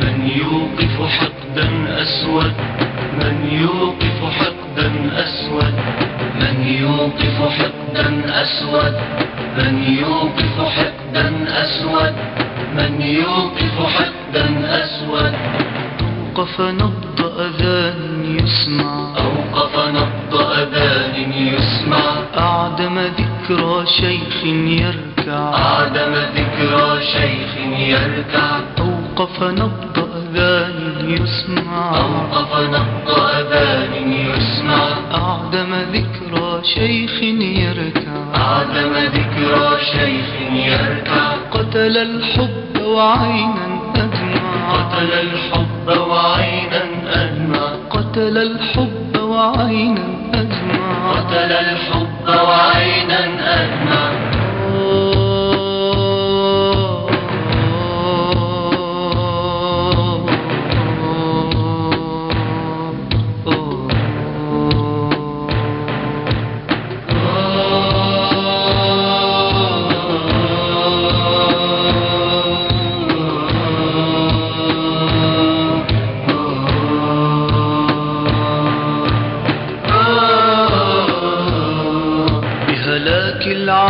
من يوقف حقدا أسود من يوقف حقدا أسود من يوقف حقدا أسود من يوقف حقدا أسود من يوقف حقدا أسود. أوقف نبض أذان يسمع. أوقف نبض أذان يسمع. أعدم ذكرى شيخ يركع. أعدم ذكرى شيخ يركع. أوقف نبض أذان يسمع. أوقف نبض أذان يسمع. أعدم ذكرى شيخ يركع. أعدم ذكرى شيخ يركع. قتل الحب وعينا أدمع. قتل الحب وعينا أدمع. قتل الحب وعينا أدمع. قتل الحب وعينا أدمع.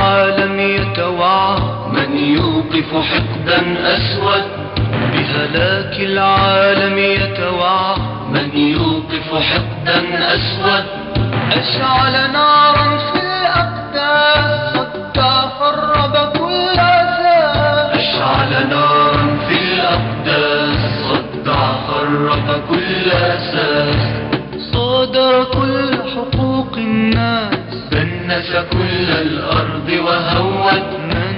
العالم يتوعى من يوقف حقدا أسود بهلاك العالم يتوعى من يوقف حقدا أسود أشعل نارا في الأقداس. صدى خرب كل أساس. أشعل نارا في الأقداس. صدع خرق كل أساس. صادر كل حقوق الناس. دنس كل الأرض وهوت. من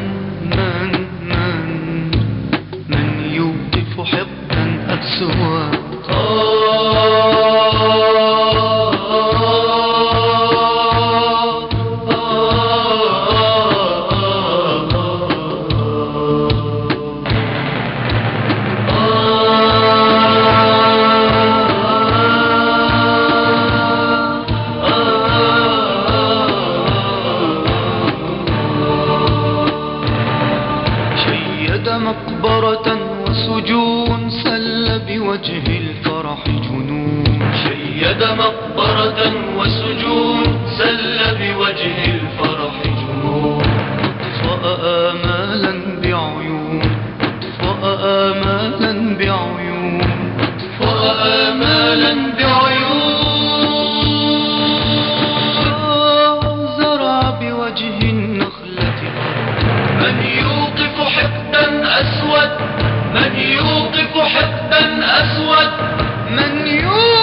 مقبرة وسجون سل بوجه الفرح جنون. شيد مقبرة وسجون سل بوجه الفرح جنون. أطفأ آمالا بعيون. أطفأ آمالا بعيون. وآمالا بعيون من يوم